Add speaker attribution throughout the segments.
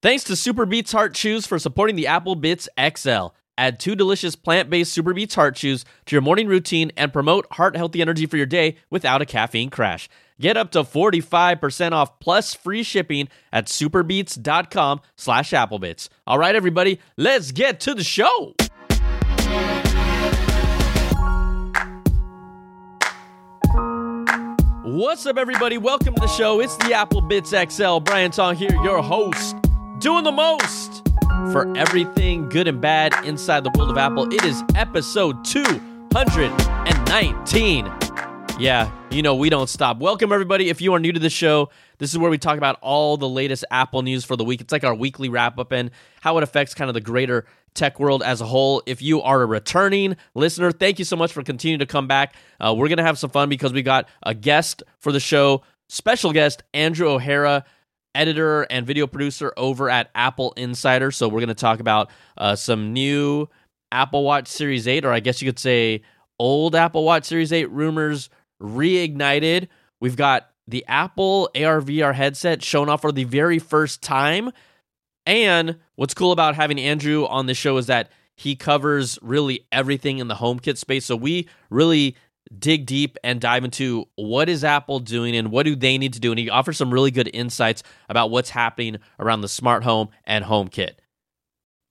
Speaker 1: Thanks to Super Beets Heart Chews for supporting the Apple Bits XL. Add two delicious plant based Super Beets Heart Chews to your morning routine and promote heart healthy energy for your day without a caffeine crash. Get up to 45% off plus free shipping at superbeets.com slash applebits. All right, everybody, let's get to the show. What's up, everybody? Welcome to the show. It's the Apple Bits XL. Brian Tong here, your host, doing the most for everything good and bad inside the world of Apple. It is episode 219. Yeah, you know, we don't stop. Welcome, everybody. If you are new to the show, this is where we talk about all the latest Apple news for the week. It's like our weekly wrap up and how it affects kind of the greater tech world as a whole. If you are a returning listener, thank you so much for continuing to come back. Uh, we're going to have some fun because we got a guest for the show, special guest, Andrew O'Hara. Editor and video producer over at Apple Insider. So, we're going to talk about uh, some new Apple Watch Series 8, or I guess you could say old Apple Watch Series 8 rumors reignited. We've got the Apple AR VR headset shown off for the very first time. And what's cool about having Andrew on the show is that he covers really everything in the HomeKit space. So we really dig deep and dive into what is Apple doing and what do they need to do. And he offers some really good insights about what's happening around the smart home and HomeKit.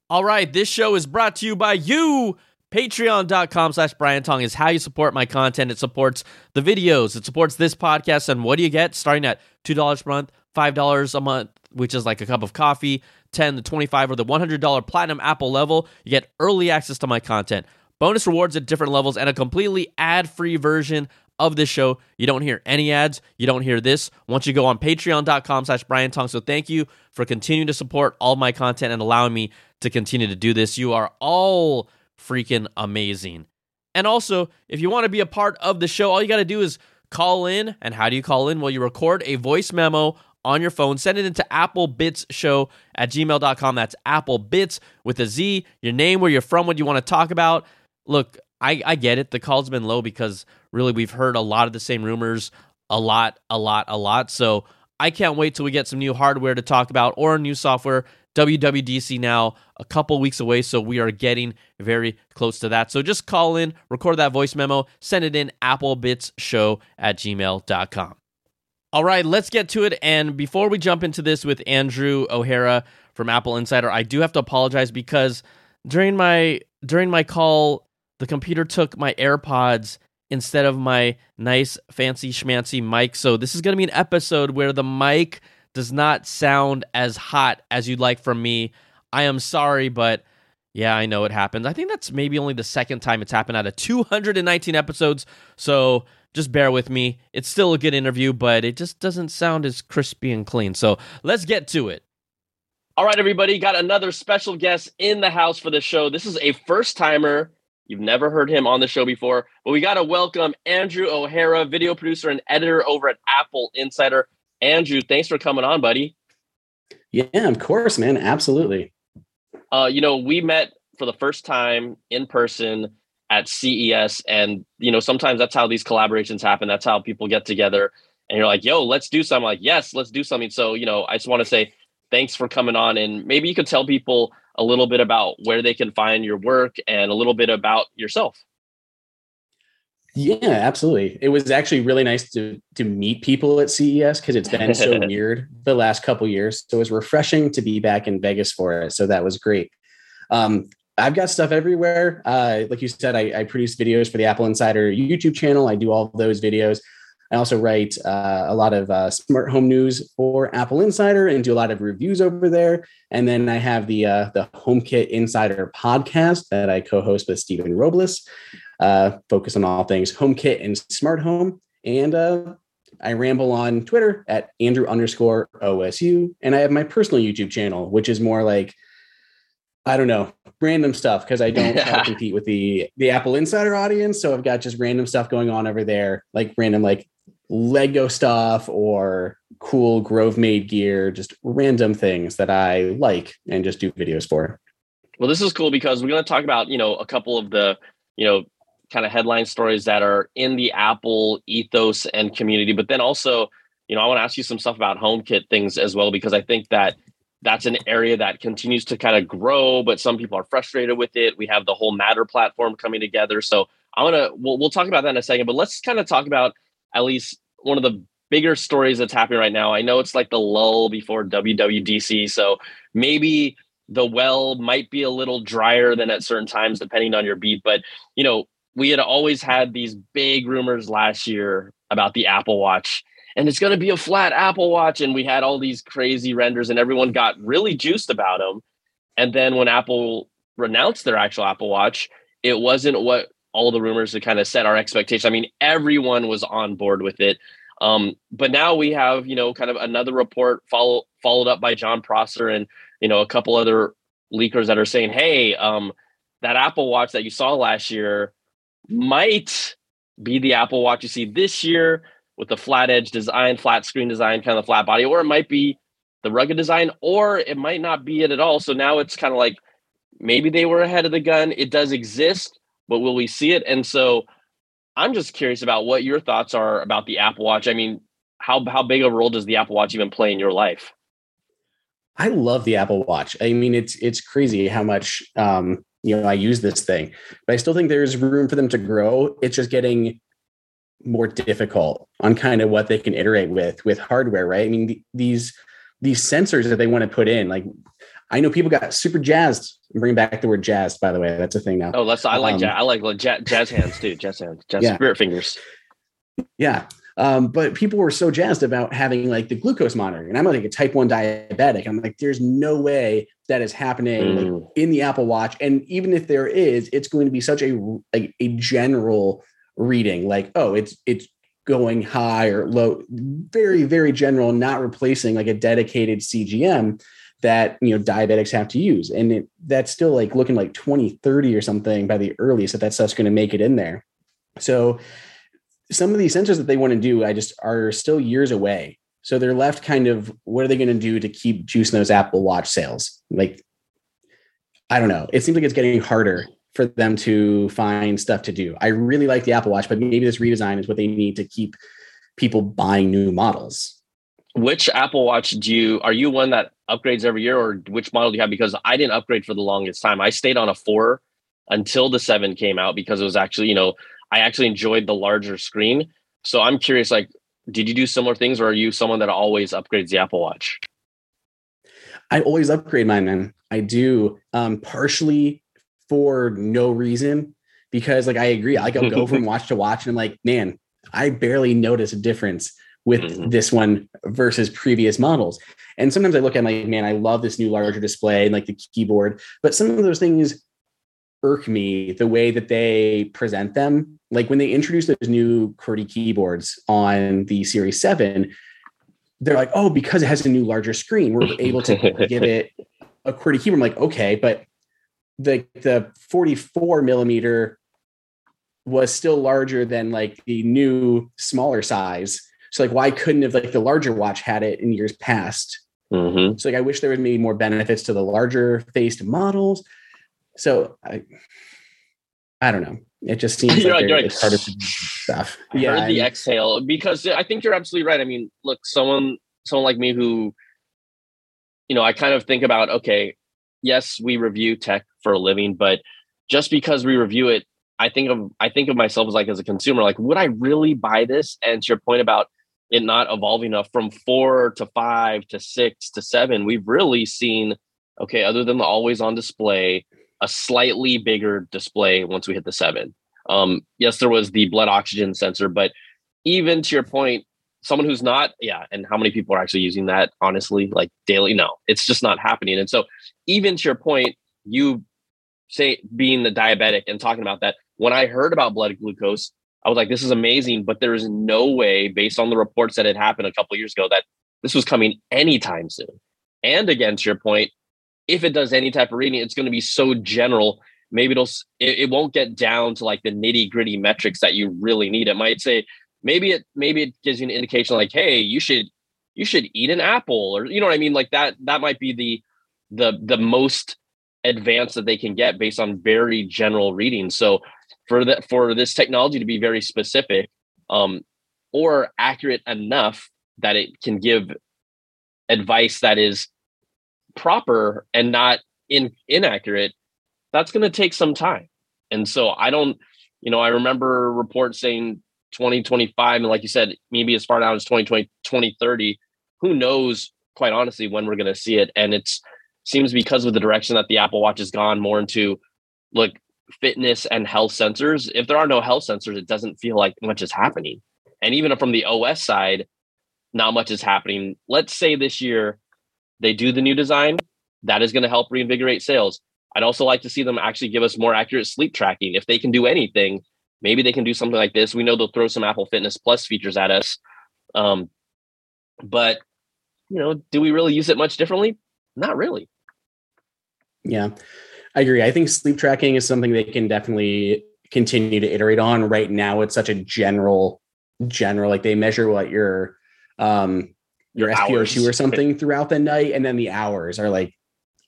Speaker 1: All right, this show is brought to you by you. Patreon.com slash Brian Tong is how you support my content. It supports the videos, it supports this podcast. And what do you get? Starting at $2 per month, $5 a month, which is like a cup of coffee, 10 the 25 or the $100 platinum Apple level. You get early access to my content, bonus rewards at different levels, and a completely ad free version of this show. You don't hear any ads. You don't hear this once you go on patreon.com slash Brian Tong. So thank you for continuing to support all my content and allowing me to continue to do this. You are all freaking amazing. And also, if you want to be a part of the show, all you got to do is call in. And how do you call in? Well, you record a voice memo on your phone, send it into applebitsshow at gmail.com. That's applebits with a Z, your name, where you're from, what you want to talk about. Look, I, I get it. The call's been low because really we've heard a lot of the same rumors a lot, a lot, a lot. So I can't wait till we get some new hardware to talk about or new software. WWDC now a couple weeks away, so we are getting very close to that. So just call in, record that voice memo, send it in applebitsshow at gmail.com. All right, let's get to it. And before we jump into this with Andrew O'Hara from Apple Insider, I do have to apologize because during my during my call, the computer took my AirPods instead of my nice fancy schmancy mic. So this is going to be an episode where the mic does not sound as hot as you'd like from me. I am sorry, but yeah, I know it happens. I think that's maybe only the second time it's happened out of 219 episodes. So just bear with me. It's still a good interview, but it just doesn't sound as crispy and clean. So let's get to it. All right, everybody, got another special guest in the house for the show. This is a first timer. You've never heard him on the show before, but we got to welcome Andrew O'Hara, video producer and editor over at Apple Insider. Andrew, thanks for coming on, buddy.
Speaker 2: Yeah, of course, man. Absolutely.
Speaker 1: Uh, you know, we met for the first time in person at CES, and you know, sometimes that's how these collaborations happen. That's how people get together, and you're like, "Yo, let's do something." like, yes, let's do something. So, you know, I just want to say thanks for coming on, and maybe you could tell people a little bit about where they can find your work and a little bit about yourself.
Speaker 2: Yeah, absolutely. It was actually really nice to to meet people at CES because it's been so weird the last couple years. So it was refreshing to be back in Vegas for it. So that was great. Um, I've got stuff everywhere. Uh, like you said, I, I, produce videos for the Apple Insider YouTube channel. I do all those videos. I also write uh, a lot of uh, smart home news for Apple Insider and do a lot of reviews over there. And then I have the uh, the HomeKit Insider podcast that I co-host with Stephen Robles uh, focus on all things HomeKit and smart home. And uh, I ramble on Twitter at Andrew underscore OSU. And I have my personal YouTube channel, which is more like, I don't know, random stuff because I don't yeah. compete with the the Apple Insider audience. So I've got just random stuff going on over there, like random like Lego stuff or cool Grovemade gear, just random things that I like and just do videos for.
Speaker 1: Well, this is cool because we're going to talk about, you know, a couple of the, you know, kind of headline stories that are in the Apple ethos and community. But then also, you know, I want to ask you some stuff about HomeKit things as well, because I think that that's an area that continues to kind of grow, but some people are frustrated with it. We have the whole Matter platform coming together. So I want to we'll, we'll talk about that in a second, but let's kind of talk about at least one of the bigger stories that's happening right now. I know it's like the lull before WWDC, so maybe the well might be a little drier than at certain times depending on your beat, but you know, we had always had these big rumors last year about the Apple Watch and it's going to be a flat Apple Watch. And we had all these crazy renders, and everyone got really juiced about them. And then when Apple renounced their actual Apple Watch, it wasn't what all the rumors had kind of set our expectation. I mean, everyone was on board with it. Um, but now we have, you know, kind of another report follow, followed up by Jon Prosser and, you know, a couple other leakers that are saying, hey, um, that Apple Watch that you saw last year might be the Apple Watch you see this year with the flat edge design, flat screen design, kind of the flat body, or it might be the rugged design, or it might not be it at all. So now it's kind of like maybe they were ahead of the gun. It does exist, but will we see it? And so I'm just curious about what your thoughts are about the Apple Watch. I mean, how how big a role does the Apple Watch even play in your life?
Speaker 2: I love the Apple Watch. I mean, it's it's crazy how much um, you know I use this thing, but I still think there's room for them to grow. It's just getting more difficult on kind of what they can iterate with with hardware, right? I mean, th- these these sensors that they want to put in, like I know people got super jazzed. Bring back the word jazzed, by the way. That's a thing now.
Speaker 1: Oh, that's I like um, jazz. I like jazz, jazz hands too. Jazz hands, jazz yeah. spirit fingers.
Speaker 2: Yeah. Um, but people were so jazzed about having like the glucose monitor, and I'm like a type one diabetic. I'm like, there's no way that is happening mm. like, in the Apple Watch, and even if there is, it's going to be such a like a general reading like oh it's it's going high or low very very general not replacing like a dedicated cgm that you know diabetics have to use. And it, that's still like looking like 2030 or something by the earliest that that stuff's going to make it in there. So some of these sensors that they want to do i just are still years away. So they're left kind of what are they going to do to keep juicing those apple watch sales? Like i don't know. It seems like it's getting harder for them to find stuff to do. I really like the Apple Watch, but maybe this redesign is what they need to keep people buying new models.
Speaker 1: Which Apple Watch do you are you one that upgrades every year or which model do you have? Because I didn't upgrade for the longest time. I stayed on a four until the seven came out because it was actually, you know, I actually enjoyed the larger screen. So I'm curious, like, did you do similar things or are you someone that always upgrades the Apple Watch?
Speaker 2: I always upgrade mine, man. I do. Um, partially for no reason because like I agree. Like I'll go from watch to watch and I'm like, man, I barely notice a difference with mm-hmm. this one versus previous models. And sometimes I look at like, man, I love this new larger display and like the keyboard, but some of those things irk me the way that they present them. Like when they introduced those new QWERTY keyboards on the Series 7, they're like, oh, because it has a new larger screen, we're able to give it a QWERTY keyboard. I'm like, okay, but the the 44 millimeter was still larger than like the new smaller size. So like, why couldn't have like the larger watch had it in years past? Mm-hmm. So like, I wish there would be more benefits to the larger faced models. So I, I don't know. It just seems like, right, it's harder to do stuff.
Speaker 1: I yeah, the exhale because I think you're absolutely right. I mean, look, someone someone like me who, you know, I kind of think about okay, yes, we review tech for a living, but just because we review it, I think of I think of myself as like as a consumer, like would I really buy this? And to your point about it not evolving enough from four to five to six to seven, we've really seen okay, other than the always on display, a slightly bigger display once we hit the seven. Um, yes, there was the blood oxygen sensor, but even to your point, someone who's not, yeah, and how many people are actually using that honestly, like daily? No, it's just not happening. And so, even to your point, you say being the diabetic and talking about that, when I heard about blood glucose, I was like, this is amazing, but there is no way, based on the reports that had happened a couple years ago, that this was coming anytime soon. And again, to your point, if it does any type of reading, it's going to be so general. Maybe it'll it, it won't get down to like the nitty gritty metrics that you really need. It might say maybe it maybe it gives you an indication like, hey, you should you should eat an apple, or you know what I mean. Like that that might be the the the most advanced that they can get based on very general readings. So for that for this technology to be very specific um, or accurate enough that it can give advice that is proper and not in inaccurate, that's going to take some time. And so I don't, you know, I remember reports saying 2025, and like you said, maybe as far down as 2020, 2030. Who knows, quite honestly, when we're going to see it? And it's seems because of the direction that the Apple Watch has gone more into, look, fitness and health sensors. If there are no health sensors, it doesn't feel like much is happening. And even from the OS side, not much is happening. Let's say this year they do the new design, that is going to help reinvigorate sales. I'd also like to see them actually give us more accurate sleep tracking. If they can do anything, maybe they can do something like this. We know they'll throw some Apple Fitness Plus features at us. Um, but, you know, do we really use it much differently? Not really.
Speaker 2: Yeah, I agree. I think sleep tracking is something they can definitely continue to iterate on. Right now, it's such a general, general, like they measure what your um your SpO2 or something throughout the night, and then the hours are like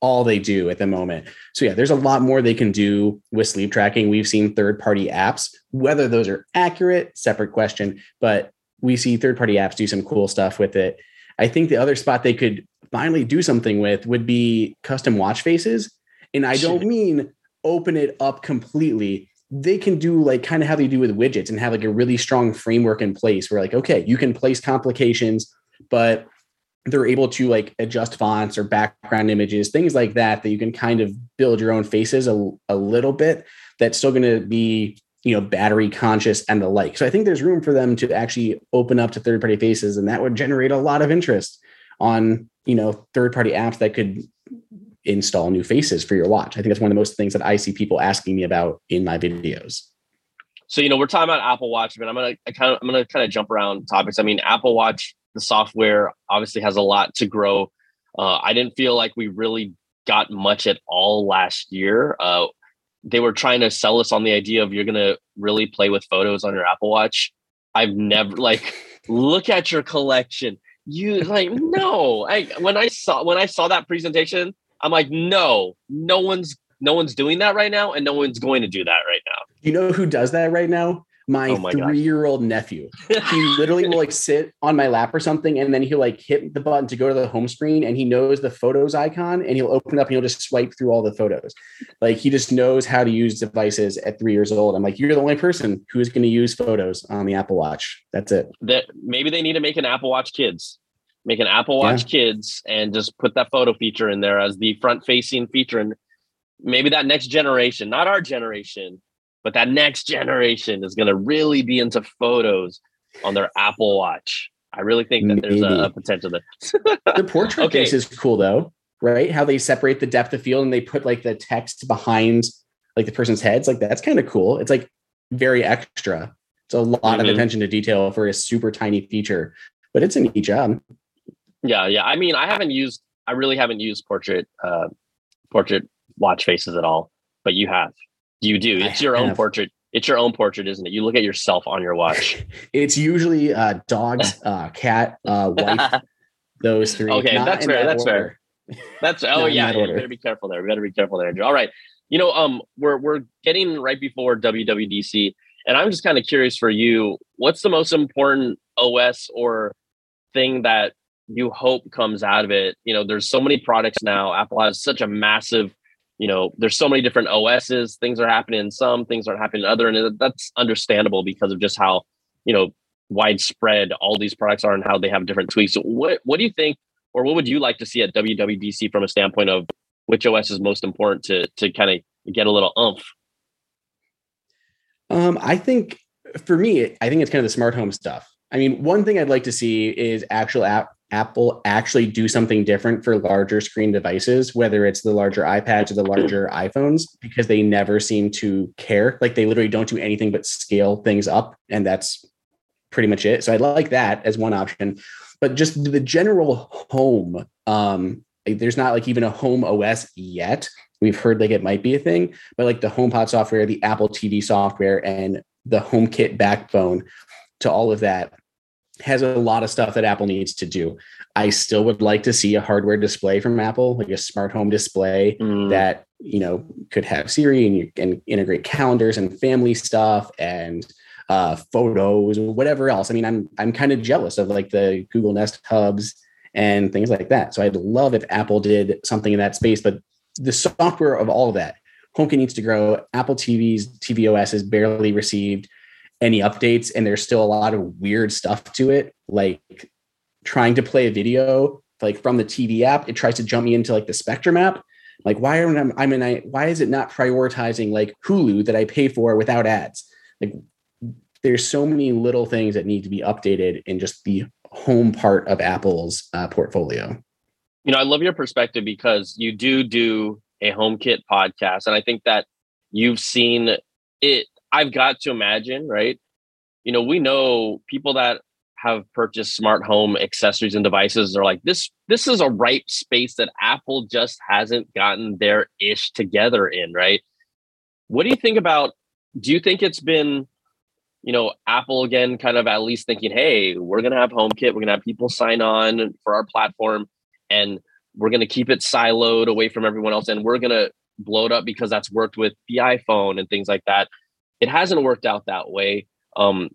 Speaker 2: all they do at the moment. So yeah, there's a lot more they can do with sleep tracking. We've seen third-party apps, whether those are accurate, separate question, but we see third-party apps do some cool stuff with it. I think the other spot they could finally do something with would be custom watch faces. And I don't mean open it up completely. They can do like kind of how they do with widgets and have like a really strong framework in place where like, okay, you can place complications, but they're able to like adjust fonts or background images, things like that, that you can kind of build your own faces a, a little bit. That's still going to be, you know, battery conscious and the like. So I think there's room for them to actually open up to third party faces, and that would generate a lot of interest on, you know, third party apps that could install new faces for your watch. I think that's one of the most things that I see people asking me about in my videos.
Speaker 1: So you know, we're talking about Apple Watch, but I'm gonna I kind of I'm gonna kind of jump around topics. I mean, Apple Watch the software obviously has a lot to grow. Uh, I didn't feel like we really got much at all last year. Uh, they were trying to sell us on the idea of you're going to really play with photos on your Apple Watch. I've never like look at your collection. You like no. I when I saw when I saw that presentation, I'm like no, no one's no one's doing that right now, and no one's going to do that right now.
Speaker 2: You know who does that right now? My, oh my three-year-old nephew. He literally will like sit on my lap or something, and then he'll like hit the button to go to the home screen, and he knows the photos icon, and he'll open up and he'll just swipe through all the photos. Like he just knows how to use devices at three years old. I'm like, you're the only person who's going to use photos on the Apple Watch. That's it.
Speaker 1: That maybe they need to make an Apple Watch Kids, make an Apple Watch yeah. Kids, and just put that photo feature in there as the front-facing feature, and maybe that next generation, not our generation but that next generation is going to really be into photos on their Apple Watch. I really think that Maybe. there's a, a potential there.
Speaker 2: the portrait okay. case is cool though, right? How they separate the depth of field and they put like the text behind like the person's heads. Like that's kind of cool. It's like very extra. It's a lot mm-hmm. of attention to detail for a super tiny feature, but it's a neat job.
Speaker 1: Yeah, yeah. I mean, I haven't used. I really haven't used portrait uh, portrait watch faces at all, but you have. You do. It's your own portrait. It's your own portrait, isn't it? You look at yourself on your watch.
Speaker 2: it's usually uh, dogs, uh, cat, uh, wife. those three.
Speaker 1: Okay, that's fair. That that's order. fair. That's oh yeah. yeah better be careful there. We better be careful there, Andrew. All right. You know, um, we're we're getting right before WWDC, and I'm just kind of curious for you. What's the most important OS or thing that you hope comes out of it? You know, there's so many products now. Apple has such a massive you know, there's so many different OSs. Things are happening in some, things aren't happening in other, and that's understandable because of just how you know widespread all these products are and how they have different tweaks. So what what do you think, or what would you like to see at WWDC from a standpoint of which OS is most important to to kind of get a little umph?
Speaker 2: Um, I think for me, I think it's kind of the smart home stuff. I mean, one thing I'd like to see is actual app Apple actually do something different for larger screen devices, whether it's the larger iPads or the larger iPhones, because they never seem to care. Like they literally don't do anything but scale things up. And that's pretty much it. So I like that as one option. But just the general home, um, there's not like even a home OS yet. We've heard like it might be a thing, but like the HomePod software, the Apple TV software, and the HomeKit backbone to all of that has a lot of stuff that Apple needs to do. I still would like to see a hardware display from Apple, like a smart home display mm. that you know could have Siri and you can integrate calendars and family stuff and uh, photos whatever else. I mean, I'm I'm kind of jealous of like the Google Nest hubs and things like that. So I'd love if Apple did something in that space, but the software of all of that, HomeKit needs to grow. Apple TV's tvOS is barely received any updates, and there's still a lot of weird stuff to it, like trying to play a video like from the TV app. It tries to jump me into like the Spectrum app. Like, why am I, I mean, I, why is it not prioritizing like Hulu that I pay for without ads? Like, there's so many little things that need to be updated in just the home part of Apple's uh, portfolio.
Speaker 1: You know, I love your perspective because you do do a HomeKit podcast, and I think that you've seen it. I've got to imagine, right? You know, we know people that have purchased smart home accessories and devices are like this this is a ripe space that apple just hasn't gotten their ish together in right what do you think about do you think it's been you know apple again kind of at least thinking hey we're going to have homekit we're going to have people sign on for our platform and we're going to keep it siloed away from everyone else and we're going to blow it up because that's worked with the iphone and things like that it hasn't worked out that way. Um,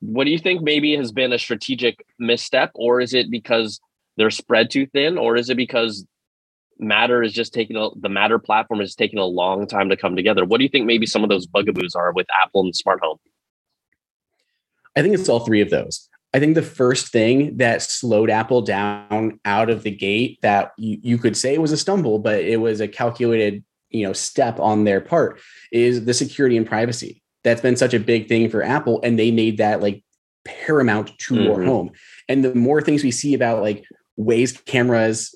Speaker 1: what do you think maybe has been a strategic misstep or is it because they're spread too thin or is it because matter is just taking a, the matter platform is taking a long time to come together? What do you think maybe some of those bugaboos are with apple and smart home?
Speaker 2: I think it's all three of those. I think the first thing that slowed apple down out of the gate that you, you could say was a stumble but it was a calculated you know step on their part is the security and privacy that's been such a big thing for Apple, and they made that like paramount to mm-hmm. your home. And the more things we see about like ways cameras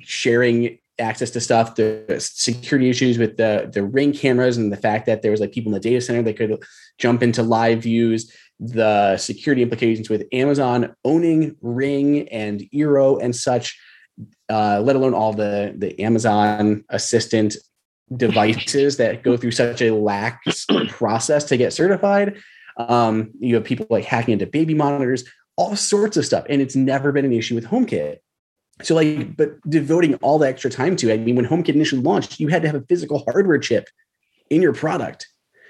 Speaker 2: sharing access to stuff, the security issues with the the ring cameras, and the fact that there was like people in the data center that could jump into live views, the security implications with Amazon owning Ring and Eero and such, uh, let alone all the the Amazon Assistant devices that go through such a lax process to get certified. Um, you have people like hacking into baby monitors, all sorts of stuff, and it's never been an issue with HomeKit. So, like, but devoting all the extra time to it. I mean, when HomeKit initially launched, you had to have a physical hardware chip in your product.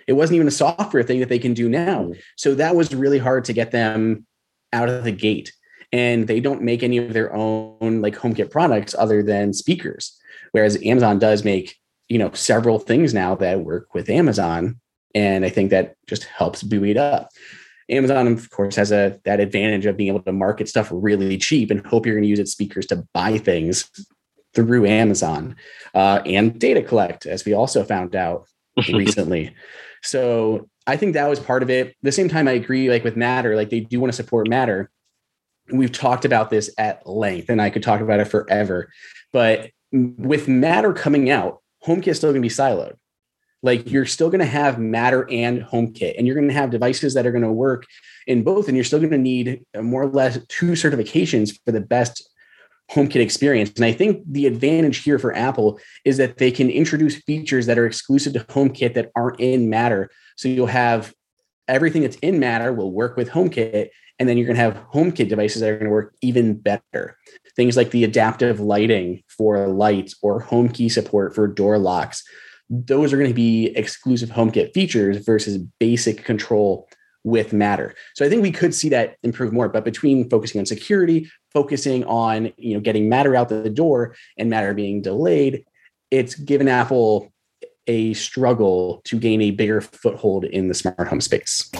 Speaker 2: It wasn't even a software thing that they can do now. Mm. So that was really hard to get them out of the gate. And they don't make any of their own like HomeKit products other than speakers. Whereas Amazon does make you know several things now that work with Amazon, and I think that just helps buoy it up. Amazon, of course, has a that advantage of being able to market stuff really cheap and hope you're going to use its speakers to buy things through Amazon uh, and data collect, as we also found out recently. So I think that was part of it. At the same time, I agree, like with Matter, like they do want to support Matter. We've talked about this at length, and I could talk about it forever. But with Matter coming out, HomeKit is still going to be siloed. Like you're still going to have Matter and HomeKit, and you're going to have devices that are going to work in both, and you're still going to need uh, more or less two certifications for the best HomeKit experience. And I think the advantage here for Apple is that they can introduce features that are exclusive to HomeKit that aren't in Matter. So you'll have everything that's in Matter will work with HomeKit, and then you're going to have HomeKit devices that are going to work even better things like the adaptive lighting for lights or home key support for door locks. Those are going to be exclusive HomeKit features versus basic control with Matter. So I think we could see that improve more. But between focusing on security, focusing on you know getting Matter out the door, and Matter being delayed, it's given Apple a struggle to gain a bigger foothold in the smart home space.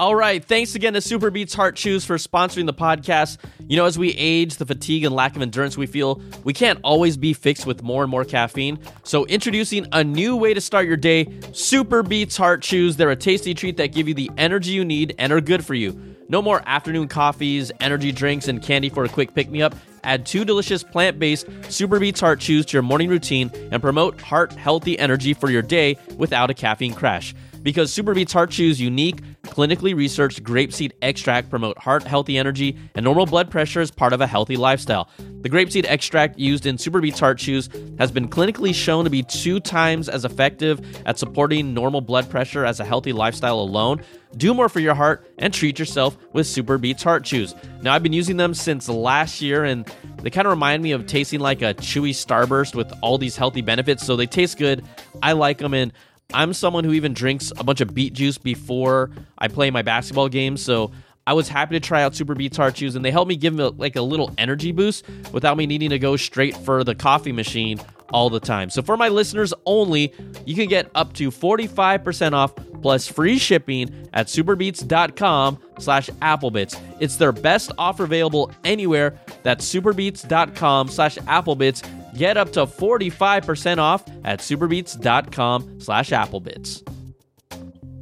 Speaker 3: All right. Thanks again to SuperBeets Heart Chews for sponsoring the podcast. You know, as we age, the fatigue and lack of endurance we feel, we can't always be fixed with more and more caffeine. So, introducing a new way to start your day SuperBeets Heart Chews. They're a tasty treat that give you the energy you need and are good for you. No more afternoon coffees, energy drinks, and candy for a quick pick me up. Add two delicious plant based SuperBeets Heart Chews to your morning routine and promote heart healthy energy for your day without a caffeine crash because SuperBeets Heart Chews unique, clinically researched grapeseed extract promote heart healthy energy and normal blood pressure as part of a healthy lifestyle. The grapeseed extract used in SuperBeets Heart Chews has been clinically shown to be two times as effective at supporting normal blood pressure as a healthy lifestyle alone. Do more for your heart and treat yourself with SuperBeets Heart Chews. Now, I've been using them since last year, and they kind of remind me of tasting like a chewy Starburst with all these healthy benefits. So they taste good. I like them, and I'm someone who even drinks a bunch of beet juice before I play my basketball games. So I was happy to try out Super Beets Heart Chews, and they helped me give me like a little energy boost without me needing to go straight for the coffee machine all the time. So for my listeners only, you can get up to 45% off plus free shipping at superbeets.com slash applebits. It's their best offer available anywhere. That's superbeets.com slash applebits. Get up to 45% off at superbeets.com slash applebits.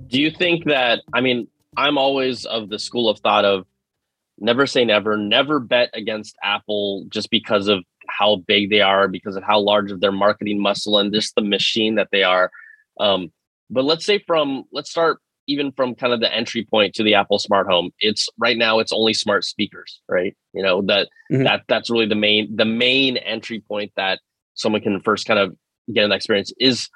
Speaker 1: Do you think that, I mean, I'm always of the school of thought of never say never, never bet against Apple just because of how big they are, because of how large of their marketing muscle and just the machine that they are. Um, but let's say from let's start even from kind of the entry point to the Apple smart home. It's right now it's only smart speakers, right? You know, that mm-hmm. that that's really the main the main entry point that someone can first kind of get an experience is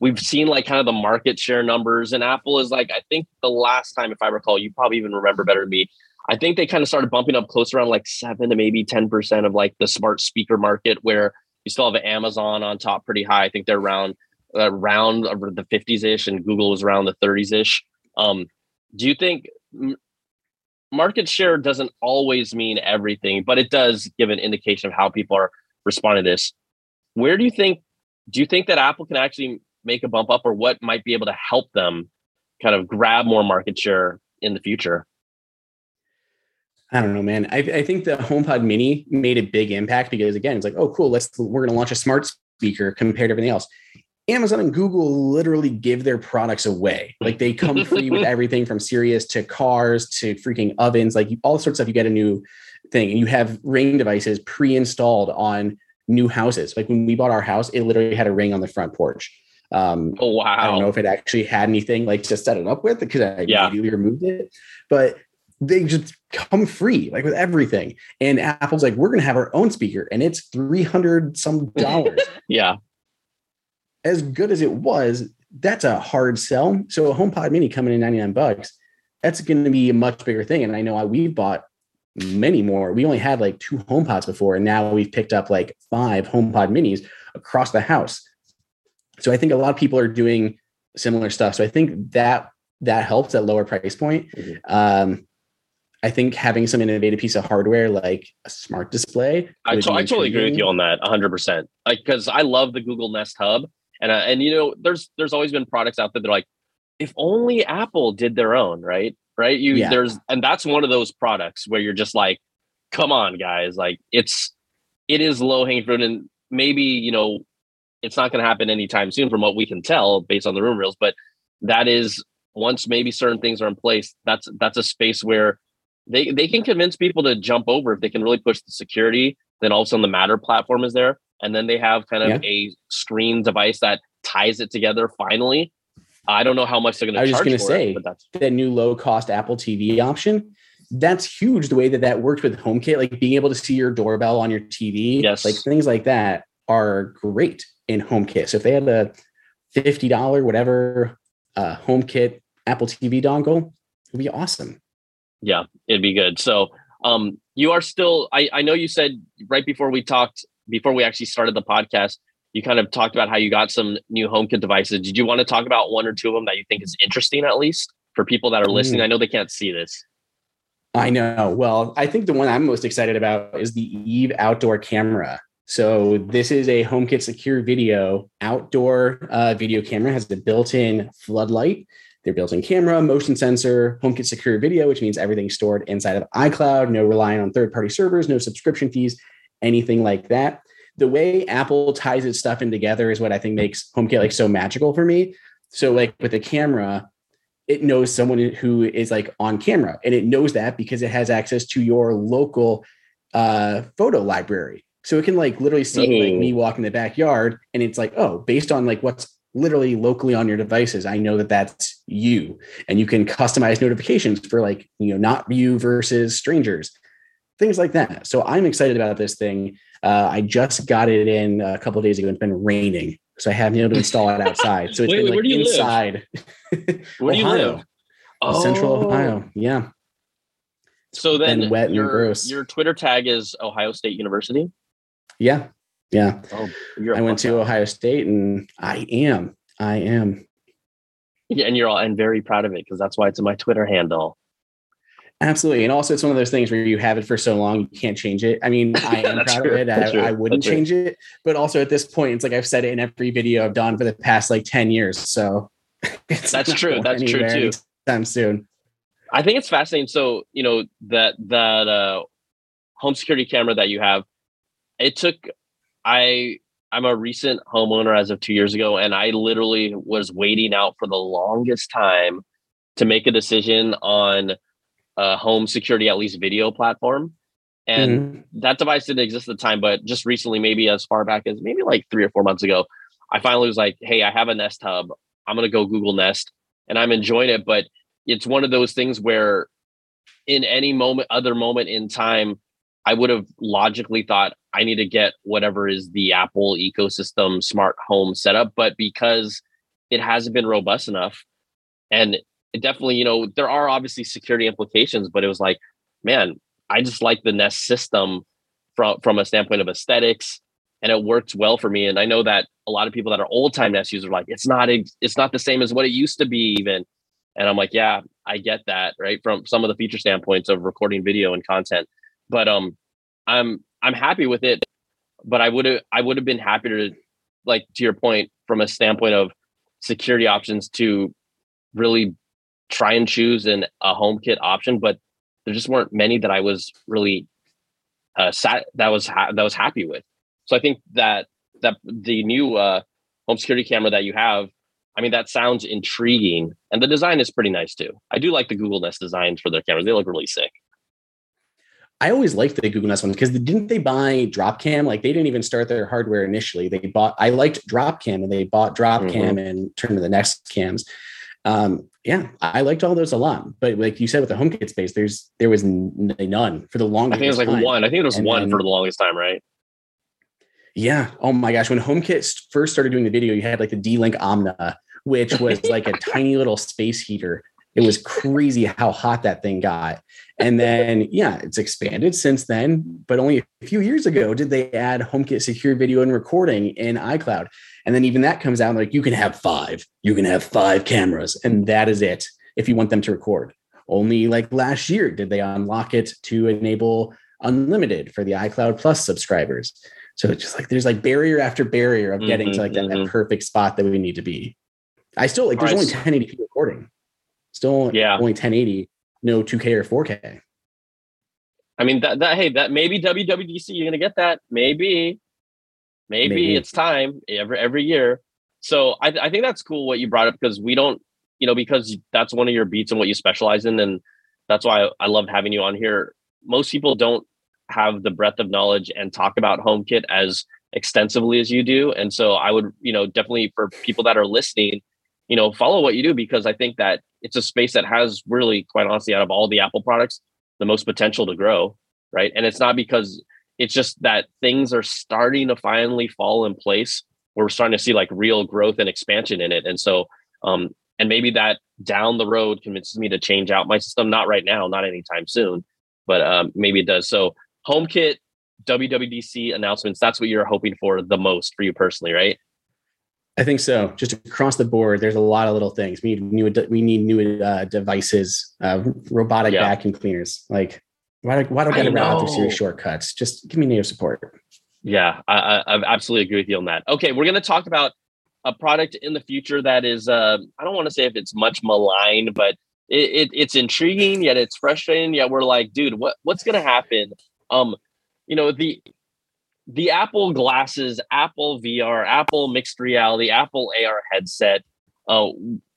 Speaker 1: we've seen like kind of the market share numbers and Apple is like I think the last time if I recall you probably even remember better than me I think they kind of started bumping up close around like 7 to maybe 10% of like the smart speaker market where you still have Amazon on top pretty high I think they're around around the 50s ish and Google was around the 30s ish. Um, do you think market share doesn't always mean everything, but it does give an indication of how people are responding to this? Where do you think, do you think that Apple can actually make a bump up or what might be able to help them kind of grab more market share in the future?
Speaker 2: I don't know, man. I, I think the HomePod Mini made a big impact because again, it's like, oh, cool. Let's we're going to launch a smart speaker compared to everything else. Amazon and Google literally give their products away. Like they come free with everything from Sirius to cars to freaking ovens, like all sorts of stuff. You get a new thing and you have ring devices pre-installed on new houses. Like when we bought our house, it literally had a ring on the front porch. Um,
Speaker 1: oh wow!
Speaker 2: I don't know if it actually had anything like to set it up with because I yeah. immediately removed it, but they just come free like with everything. And Apple's like, we're gonna have our own speaker, and it's three hundred some dollars.
Speaker 1: yeah,
Speaker 2: as good as it was, that's a hard sell. So a HomePod Mini coming in 99 bucks, that's going to be a much bigger thing. And I know we've bought many more. We only had like two HomePods before, and now we've picked up like five HomePod Minis across the house. So I think a lot of people are doing similar stuff. So I think that that helps at lower price point. Mm-hmm. Um, I think having some innovative piece of hardware like a smart display.
Speaker 1: I, to- I totally agree with you on that 100%. Like, because I love the Google Nest Hub and uh, and you know, there's there's always been products out there that are like, if only Apple did their own, right? Right. You yeah. there's and that's one of those products where you're just like, come on, guys, like it's it is low hanging fruit, and maybe you know it's not going to happen anytime soon, from what we can tell based on the room reels. But that is once maybe certain things are in place, that's that's a space where they they can convince people to jump over if they can really push the security. Then all of a sudden the Matter platform is there and then they have kind of yeah. a screen device that ties it together finally. I don't know how much they're going to. I was just going to
Speaker 2: say, it, that's that new low cost Apple TV option. That's huge. The way that that worked with HomeKit, like being able to see your doorbell on your TV,
Speaker 1: yes,
Speaker 2: like things like that are great in HomeKit. So if they had a fifty dollar whatever uh, HomeKit Apple TV dongle, it'd be awesome.
Speaker 1: Yeah, it'd be good. So um, you are still. I I know you said right before we talked before we actually started the podcast, you kind of talked about how you got some new HomeKit devices. Did you want to talk about one or two of them that you think is interesting, at least for people that are listening? Mm. I know they can't see this.
Speaker 2: I know. Well, I think the one I'm most excited about is the Eve outdoor camera. So this is a HomeKit secure video outdoor uh, video camera. Has the built-in floodlight, their built-in camera, motion sensor, HomeKit secure video, which means everything's stored inside of iCloud. No relying on third-party servers, no subscription fees anything like that. The way Apple ties its stuff in together is what I think makes HomeKit like so magical for me. So like with the camera, it knows someone who is like on camera and it knows that because it has access to your local uh, photo library. So it can like literally see mm. like me walk in the backyard and it's like, oh, based on like what's literally locally on your devices, I know that that's you. And you can customize notifications for like, you know, not you versus strangers things like that. So I'm excited about this thing. Uh, I just got it in a couple days ago. It's been raining, so I haven't been able to install it outside. So it's Wait, been like inside.
Speaker 1: where do you live?
Speaker 2: Oh. Central Ohio. Yeah.
Speaker 1: So then, wet your, and gross. Your Twitter tag is Ohio State University.
Speaker 2: Yeah, yeah. Oh, I went to Ohio State, and I am. I am.
Speaker 1: Yeah, and you're all and very proud of it because that's why it's in my Twitter handle.
Speaker 2: Absolutely. And also, it's one of those things where you have it for so long, you can't change it. I mean, I am proud true. of it. I, I, wouldn't That's change true. it. But also, at this point, it's like I've said it in every video I've done for the past like 10 years. So
Speaker 1: That's true. That's true too.
Speaker 2: Time soon.
Speaker 1: I think it's fascinating. So, you know, that, that, uh, home security camera that you have, it took, I, I'm a recent homeowner as of two years ago, and I literally was waiting out for the longest time to make a decision on a home security, at least video platform. And mm-hmm. that device didn't exist at the time, but just recently, maybe as far back as maybe like three or four months ago, I finally was like, hey, I have a Nest Hub. I'm going to go Google Nest and I'm enjoying it. But it's one of those things where in any moment, other moment in time, I would have logically thought I need to get whatever is the Apple ecosystem smart home setup. But because it hasn't been robust enough and it definitely, you know, there are obviously security implications, but it was like, man, I just like the Nest system from from a standpoint of aesthetics, and it works well for me. And I know that a lot of people that are old time Nest users are like, it's not it's not the same as what it used to be, even. And I'm like, yeah, I get that, right? From some of the feature standpoints of recording video and content. But um, I'm I'm happy with it. But I would have I would have been happier to, like to your point, from a standpoint of security options to really try and choose an a HomeKit option, but there just weren't many that I was really uh, sat that was ha- that was happy with. So I think that that the new uh, home security camera that you have, I mean, that sounds intriguing, and the design is pretty nice too. I do like the Google Nest designs for their cameras; they look really sick.
Speaker 2: I always liked the Google Nest ones because didn't they buy Dropcam? Like they didn't even start their hardware initially. They bought. I liked Dropcam, and they bought Dropcam mm-hmm. and turned to the Nest cams. Um, yeah, I liked all those a lot. But like you said with the HomeKit space, there's there was n- none for the longest.
Speaker 1: I think it was like
Speaker 2: time.
Speaker 1: one. I think it was and one then, for the longest time, right?
Speaker 2: Yeah. Oh my gosh, when HomeKit first started doing the video, you had like the D-Link Omna, which was like a tiny little space heater. It was crazy how hot that thing got. And then, yeah, it's expanded since then. But only a few years ago did they add HomeKit secure video and recording in iCloud. And then even that comes out like you can have five, you can have five cameras, and that is it if you want them to record. Only like last year did they unlock it to enable unlimited for the iCloud Plus subscribers. So it's just like there's like barrier after barrier of getting mm-hmm, to like that, mm-hmm. that, perfect spot that we need to be. I still like there's only 1080p recording. Still yeah. only 1080, no 2K or 4K.
Speaker 1: I mean that that hey that maybe WWDC you're gonna get that maybe maybe, maybe. it's time every every year. So I, I think that's cool what you brought up because we don't, you know, because that's one of your beats and what you specialize in, and that's why I, I loved having you on here. Most people don't have the breadth of knowledge and talk about HomeKit as extensively as you do, and so I would, you know, definitely for people that are listening, you know, follow what you do because I think that it's a space that has really, quite honestly, out of all the Apple products, the most potential to grow, right? And it's not because it's just that things are starting to finally fall in place. We're starting to see like real growth and expansion in it. And so, um, and maybe that down the road convinces me to change out my system. Not right now, not anytime soon, but um, maybe it does. So, HomeKit, WWDC announcements. That's what you're hoping for the most for you personally, right?
Speaker 2: I think so. Just across the board, there's a lot of little things. We need new. We need new uh, devices, uh, robotic yeah. vacuum cleaners. Like why why do I get around through Siri's shortcuts? Just give me native support.
Speaker 1: Yeah, I, I absolutely agree with you on that. Okay, we're going to talk about a product in the future that is, uh, I don't want to say if it's much maligned, but it, it, it's intriguing, yet it's frustrating. Yet we're like, dude, what what's going to happen? Um, you know the the Apple glasses, Apple VR, Apple mixed reality, Apple AR headset. Uh,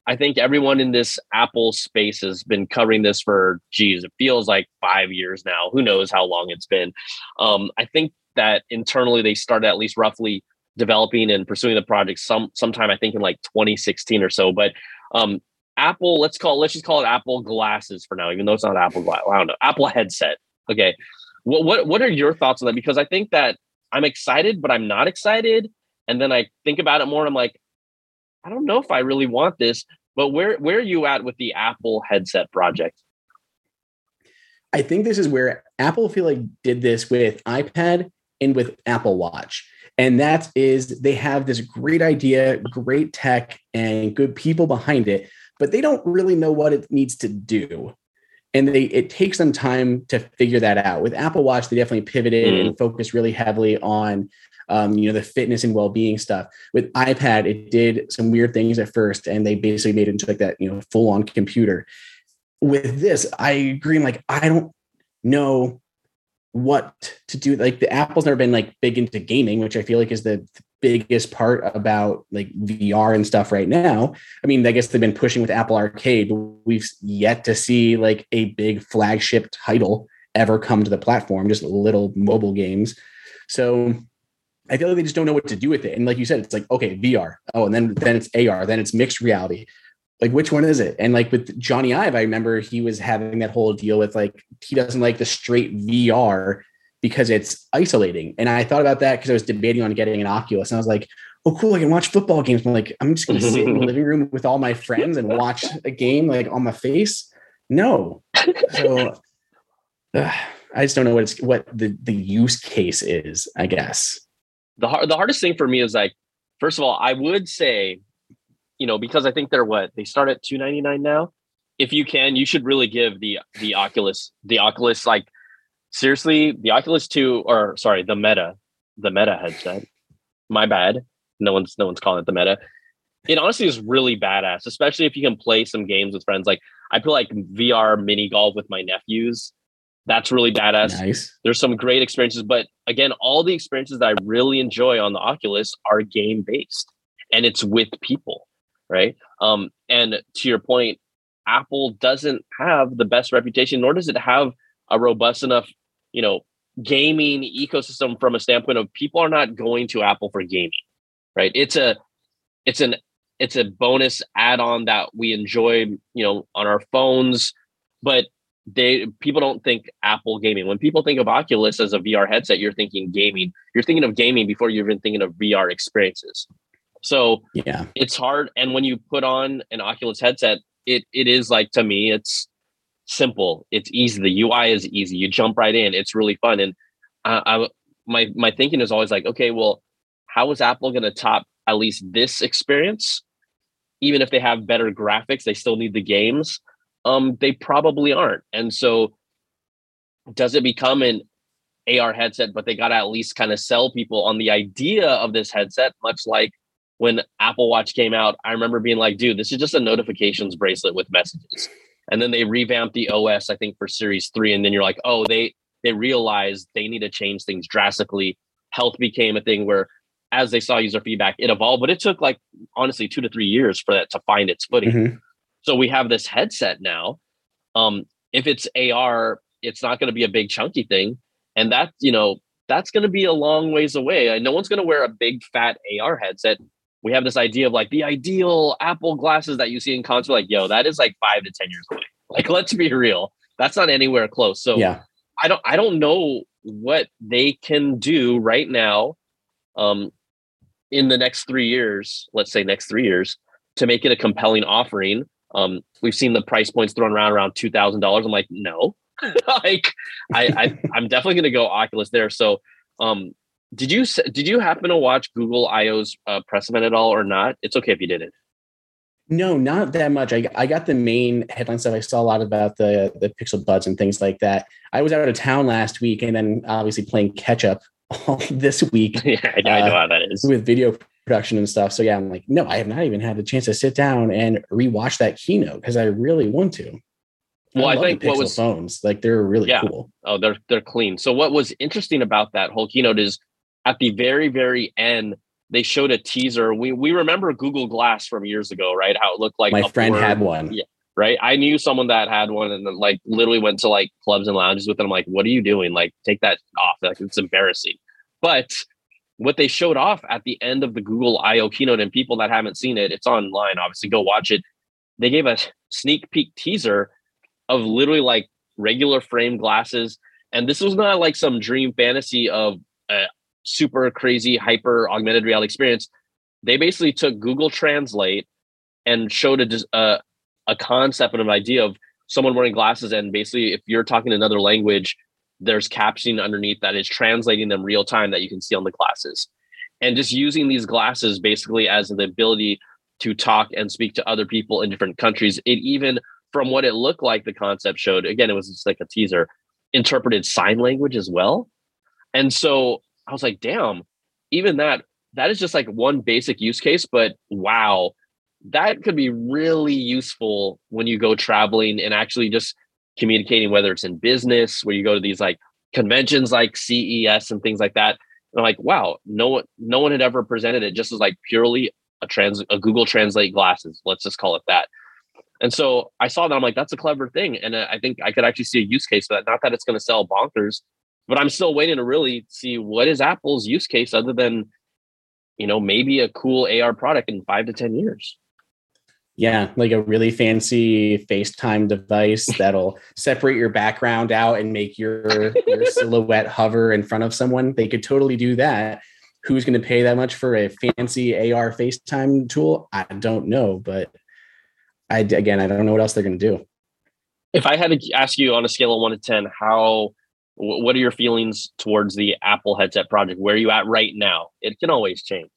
Speaker 1: I think everyone in this Apple space has been covering this for, geez, it feels like five years now. Who knows how long it's been? Um, I think that internally they started at least roughly developing and pursuing the project some sometime I think in like 2016 or so. But um, Apple, let's call let's just call it Apple glasses for now, even though it's not Apple glass. I don't know, Apple headset. Okay, what what what are your thoughts on that? Because I think that I'm excited, but I'm not excited. And then I think about it more. And I'm like, I don't know if I really want this, but where where are you at with the Apple headset project?
Speaker 2: I think this is where Apple feel like did this with iPad and with Apple Watch. And that is they have this great idea, great tech, and good people behind it, but they don't really know what it needs to do. and they it takes them time to figure that out. With Apple Watch, they definitely pivoted mm. and focused really heavily on um, you know, the fitness and well-being stuff. With iPad, it did some weird things at first, and they basically made it into like that, you know, full-on computer. With this, I agree. I'm like, I don't know what to do. Like the Apple's never been like big into gaming, which I feel like is the biggest part about like VR and stuff right now. I mean, I guess they've been pushing with Apple Arcade, but we've yet to see like a big flagship title ever come to the platform, just little mobile games. So I feel like they just don't know what to do with it. And like you said, it's like, okay, VR. Oh, and then then it's AR, then it's mixed reality. Like which one is it? And like with Jony Ive, I remember he was having that whole deal with like he doesn't like the straight VR because it's isolating. And I thought about that because I was debating on getting an Oculus. And I was like, oh, cool, I can watch football games. I'm like, I'm just gonna sit in the living room with all my friends and watch a game like on my face. No. So uh, I just don't know what it's what the, the use case is, I guess
Speaker 1: the hard, the hardest thing for me is like, first of all, I would say, you know, because I think they're what they start at two ninety nine now. If you can, you should really give the the Oculus the Oculus like seriously the Oculus two or sorry the Meta the Meta headset. My bad. No one's no one's calling it the Meta. It honestly is really badass, especially if you can play some games with friends. Like I play like VR mini golf with my nephews that's really badass. Nice. There's some great experiences, but again, all the experiences that I really enjoy on the Oculus are game based and it's with people, right? Um, and to your point, Apple doesn't have the best reputation, nor does it have a robust enough, you know, gaming ecosystem from a standpoint of people are not going to Apple for gaming, right? It's a, it's an, it's a bonus add-on that we enjoy, you know, on our phones, but they people don't think Apple gaming. When people think of Oculus as a VR headset, you're thinking gaming. You're thinking of gaming before you're even thinking of VR experiences. So yeah, it's hard. And when you put on an Oculus headset, it it is like to me, it's simple. It's easy. The UI is easy. You jump right in. It's really fun. And I, I my my thinking is always like, okay, well, how is Apple going to top at least this experience? Even if they have better graphics, they still need the games um, they probably aren't. And so, does it become an AR headset? But they got to at least kind of sell people on the idea of this headset, much like when Apple Watch came out. I remember being like, dude, this is just a notifications bracelet with messages. And then they revamped the OS, I think, for Series 3. And then you're like, oh, they they realized they need to change things drastically. Health became a thing where as they saw user feedback, it evolved, but it took like honestly two to three years for that to find its footing. Mm-hmm. So we have this headset now. Um, if it's AR, it's not going to be a big chunky thing, and that you know that's going to be a long ways away. No one's going to wear a big fat AR headset. We have this idea of like the ideal Apple glasses that you see in concert. Like, yo, that is like five to ten years away. Like, let's be real, that's not anywhere close. So yeah, I don't I don't know what they can do right now, um, in the next three years. Let's say next three years to make it a compelling offering um, we've seen the price points thrown around around two thousand dollars. I'm like, no, like I, I am definitely going to go Oculus there. So, um, did you did you happen to watch Google I/O's uh, press event at all or not? It's okay if you didn't.
Speaker 2: No, not that much. I, I got the main headline stuff. I saw a lot about the the Pixel Buds and things like that. I was out of town last week, and then obviously playing catch up all this week.
Speaker 1: yeah, I know, uh, I know how that is
Speaker 2: with video production and stuff. So yeah, I'm like, no, I have not even had the chance to sit down and rewatch that keynote because I really want to.
Speaker 1: Well, I, I think
Speaker 2: what
Speaker 1: was
Speaker 2: phones like they're really yeah. cool.
Speaker 1: Oh, they're they're clean. So what was interesting about that whole keynote is at the very very end they showed a teaser. We we remember Google Glass from years ago, right? How it looked like.
Speaker 2: My friend had one.
Speaker 1: Yeah, right. I knew someone that had one, and then like literally went to like clubs and lounges with them. I'm like, what are you doing? Like, take that off. Like, it's embarrassing. But what they showed off at the end of the Google I/O keynote, and people that haven't seen it, it's online. Obviously, go watch it. They gave a sneak peek teaser of literally like regular frame glasses, and this was not like some dream fantasy of a super crazy hyper augmented reality experience. They basically took Google Translate and showed a a, uh, a concept and an idea of someone wearing glasses, and basically, if you're talking another language, there's captioning underneath that is translating them real time that you can see on the glasses. And just using these glasses basically as the ability to talk and speak to other people in different countries. It even from what it looked like, the concept showed again, it was just like a teaser, interpreted sign language as well. And so I was like, damn, even that, that is just like one basic use case, but wow, that could be really useful when you go traveling and actually just communicating, whether it's in business, where you go to these like conventions like CES and things like that. And I'm like, wow, no one, no one had ever presented it just as like purely a trans, a Google Translate glasses. Let's just call it that. And so I saw that I'm like, that's a clever thing, and uh, I think I could actually see a use case for that. Not that it's going to sell bonkers, but I'm still waiting to really see what is Apple's use case other than, you know, maybe a cool AR product in five to ten years.
Speaker 2: Yeah, like a really fancy FaceTime device that'll separate your background out and make your, your silhouette hover in front of someone. They could totally do that. Who's going to pay that much for a fancy AR FaceTime tool? I don't know, but I again, I don't know what else they're going to do.
Speaker 1: If I had to ask you on a scale of one to ten, how what are your feelings towards the Apple headset project? Where are you at right now? It can always change.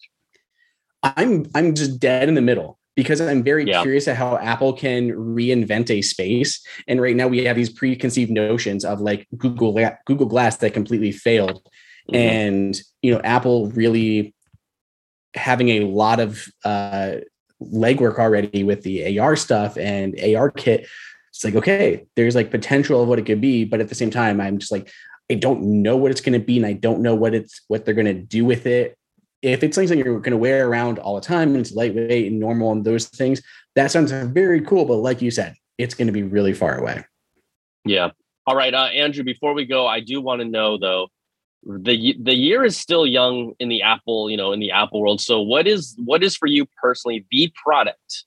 Speaker 2: I'm I'm just dead in the middle because I'm very yeah. curious at how Apple can reinvent a space. And right now we have these preconceived notions of like Google Google Glass that completely failed, mm-hmm. and you know Apple really having a lot of uh, legwork already with the AR stuff and ARKit. It's like okay, there's like potential of what it could be, but at the same time, I'm just like I don't know what it's going to be, and I don't know what it's what they're going to do with it if it's something you're going to wear around all the time and it's lightweight and normal and those things, that sounds very cool. But like you said, it's going to be really far away.
Speaker 1: Yeah. All right, uh, Andrew. Before we go, I do want to know though, the the year is still young in the Apple, you know, in the Apple world. So, what is what is for you personally the product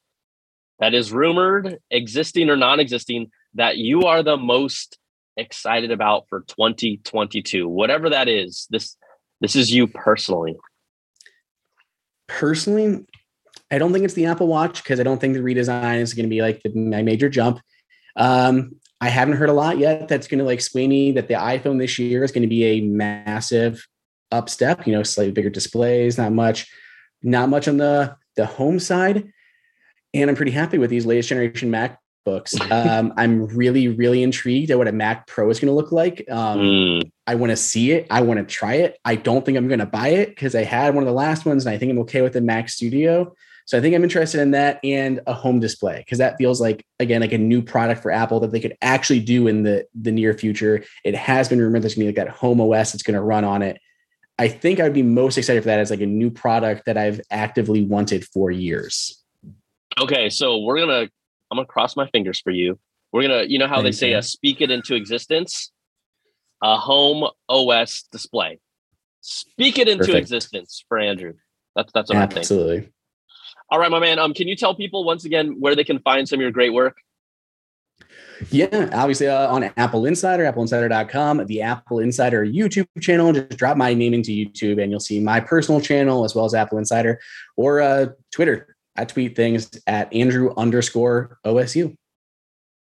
Speaker 1: that is rumored, existing or non-existing, that you are the most excited about for 2022? Whatever that is, this this is you personally.
Speaker 2: Personally, I don't think it's the Apple Watch because I don't think the redesign is going to be like the, my major jump. Um, I haven't heard a lot yet that's going to like sway me that the iPhone this year is going to be a massive upstep. You know, slightly bigger displays, not much, not much on the the home side. And I'm pretty happy with these latest generation Mac books. Um, I'm really, really intrigued at what a Mac Pro is going to look like. Um, mm. I want to see it. I want to try it. I don't think I'm going to buy it because I had one of the last ones and I think I'm okay with the Mac Studio. So I think I'm interested in that and a home display because that feels like again like a new product for Apple that they could actually do in the the near future. It has been rumored there's going to be like that homeOS that's going to run on it. I think I would be most excited for that as like a new product that I've actively wanted for years.
Speaker 1: Okay, so we're gonna I'm gonna cross my fingers for you. We're gonna, you know how Thanks, they say, uh, speak it into existence. A home OS display. Speak it into Perfect. existence for Andrew. That's that's what
Speaker 2: Absolutely. I think. Absolutely.
Speaker 1: All right, my man. Um, can you tell people once again where they can find some of your great work?
Speaker 2: Yeah, obviously uh, on Apple Insider, appleinsider.com, the Apple Insider YouTube channel. Just drop my name into YouTube and you'll see my personal channel as well as Apple Insider or uh, Twitter I tweet things at Andrew underscore OSU.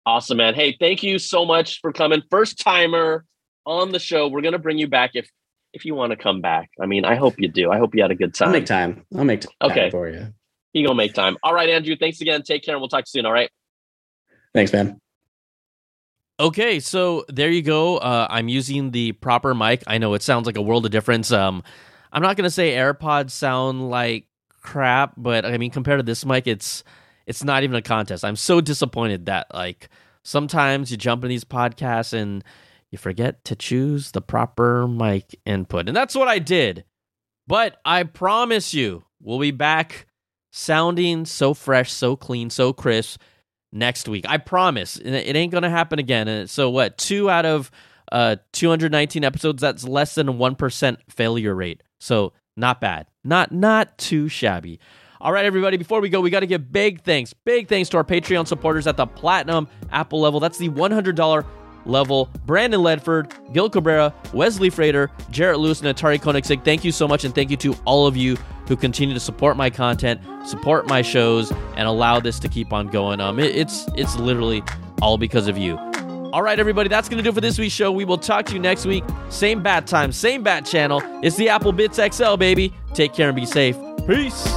Speaker 1: Awesome, man. Hey, thank you so much for coming. First timer on the show. We're gonna bring you back if if you want to come back. I mean, I hope you do. I hope you had a good time.
Speaker 2: I'll make time. I'll make time okay. for you.
Speaker 1: You gonna make time. All right, Andrew. Thanks again. Take care, and we'll talk soon. All right.
Speaker 2: Thanks, man.
Speaker 3: Okay, so there you go. Uh, I'm using the proper mic. I know it sounds like a world of difference. Um, I'm not gonna say AirPods sound like crap, but I mean compared to this mic, it's it's not even a contest. I'm so disappointed that like sometimes you jump in these podcasts and you forget to choose the proper mic input. And that's what I did. But I promise you, we'll be back sounding so fresh, so clean, so crisp next week. I promise. It ain't going to happen again. So what? 2 out of uh 219 episodes, that's less than a 1% failure rate. So not bad. Not not too shabby. All right, everybody, before we go, we got to give big thanks, big thanks to our Patreon supporters at the Platinum Apple level. That's the $100 level. Brandon Ledford, Gil Cabrera, Wesley Frater, Jarrett Lewis, and Atari Koenigsegg. Thank you so much, and thank you to all of you who continue to support my content, support my shows, and allow this to keep on going. Um, it, it's it's literally all because of you. All right, everybody, that's going to do it for this week's show. We will talk to you next week. Same bat time, same bat channel. It's the Apple Bitz XL, baby. Take care and be safe. Peace.